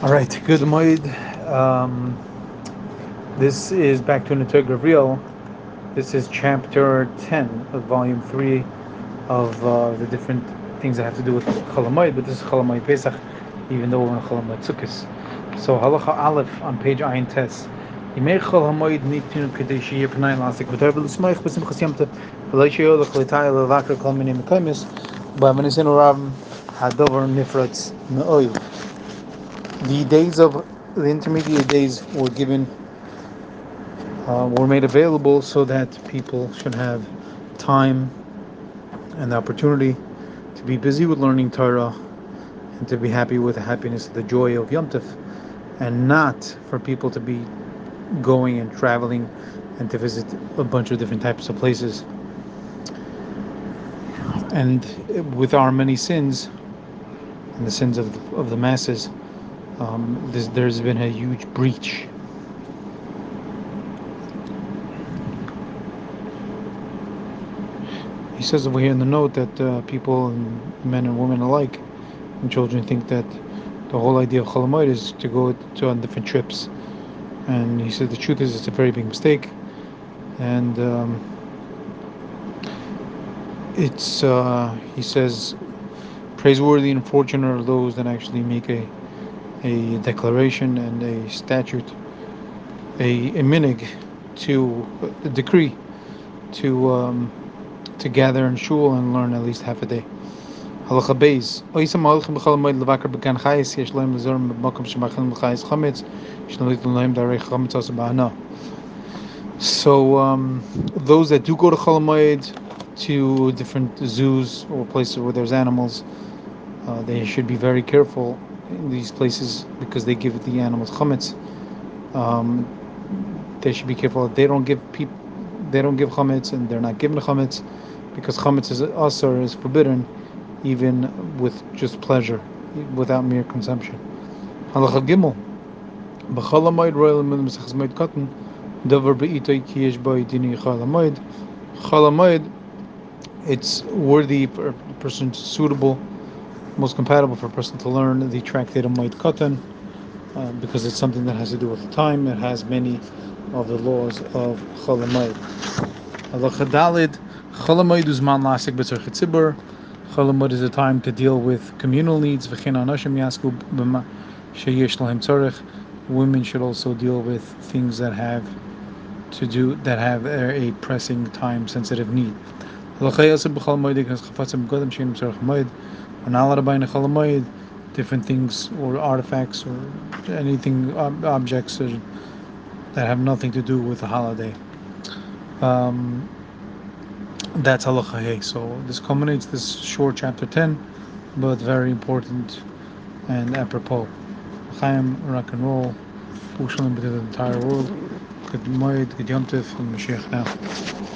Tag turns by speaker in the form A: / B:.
A: All right, good moed. Um, this is back to Nitei Gavriel. This is chapter 10 of volume 3 of uh, the different things that have to do with Cholamoid, but this is Cholamoid Pesach, even though we're in Cholamoid Sukkot. So Halacha Aleph on page Ayin tess. Yimei Cholamoid nitnu kedei sheyir p'nai lasik v'tar v'lismoich b'simchas yamta v'loi sheyo l'cholitai l'vakar kol minim kaimis b'avanis inu rav hadover nifratz me'oyu the days of the intermediate days were given uh, were made available so that people should have time and the opportunity to be busy with learning Torah and to be happy with the happiness the joy of Yom Tov and not for people to be going and traveling and to visit a bunch of different types of places. And with our many sins and the sins of the, of the masses um, there's, there's been a huge breach. He says over here in the note that uh, people, and men and women alike, and children think that the whole idea of Cholamoid is to go to on different trips. And he said the truth is it's a very big mistake. And um, it's, uh, he says, praiseworthy and fortunate are those that actually make a a declaration and a statute, a, a minig to a decree to um, to gather in shul and learn at least half a day. Halacha beis. Oisam b'chol moed levaker b'gan chayis lezorim b'mokum shemachim l'chayis chametz shnalit darei chametz ba'ana. So um, those that do go to Cholamoid to different zoos or places where there's animals, uh, they should be very careful these places because they give the animals chametz. Um, they should be careful that they don't give people they don't give chametz and they're not given chametz because chametz is asur is forbidden even with just pleasure without mere consumption. Halacha gimel. B'chol hamoed royal Moed Katan davar be'itoy ki yesh bo dini chol hamoed. It's worthy for a person suitable most compatible for a person to learn the tractate of Moed Katan uh, because it's something that has to do with time. It has many of the laws of Cholamoid. Halacha Dalid, Cholamoid uzman lasik b'tzorchet tzibur. Cholamoid is a time to deal with communal needs. V'chein anashim yasku b'ma sheyesh tzorech. Women should also deal with things that have to do that have a pressing time-sensitive need. Different things or artifacts or anything objects that have nothing to do with the holiday. Um, that's halacha. So this culminates this short chapter ten, but very important and apropos. Chaim, rock and roll, Pushalim to the entire world. Good Moed, good Yom Tif, and Mashiach now.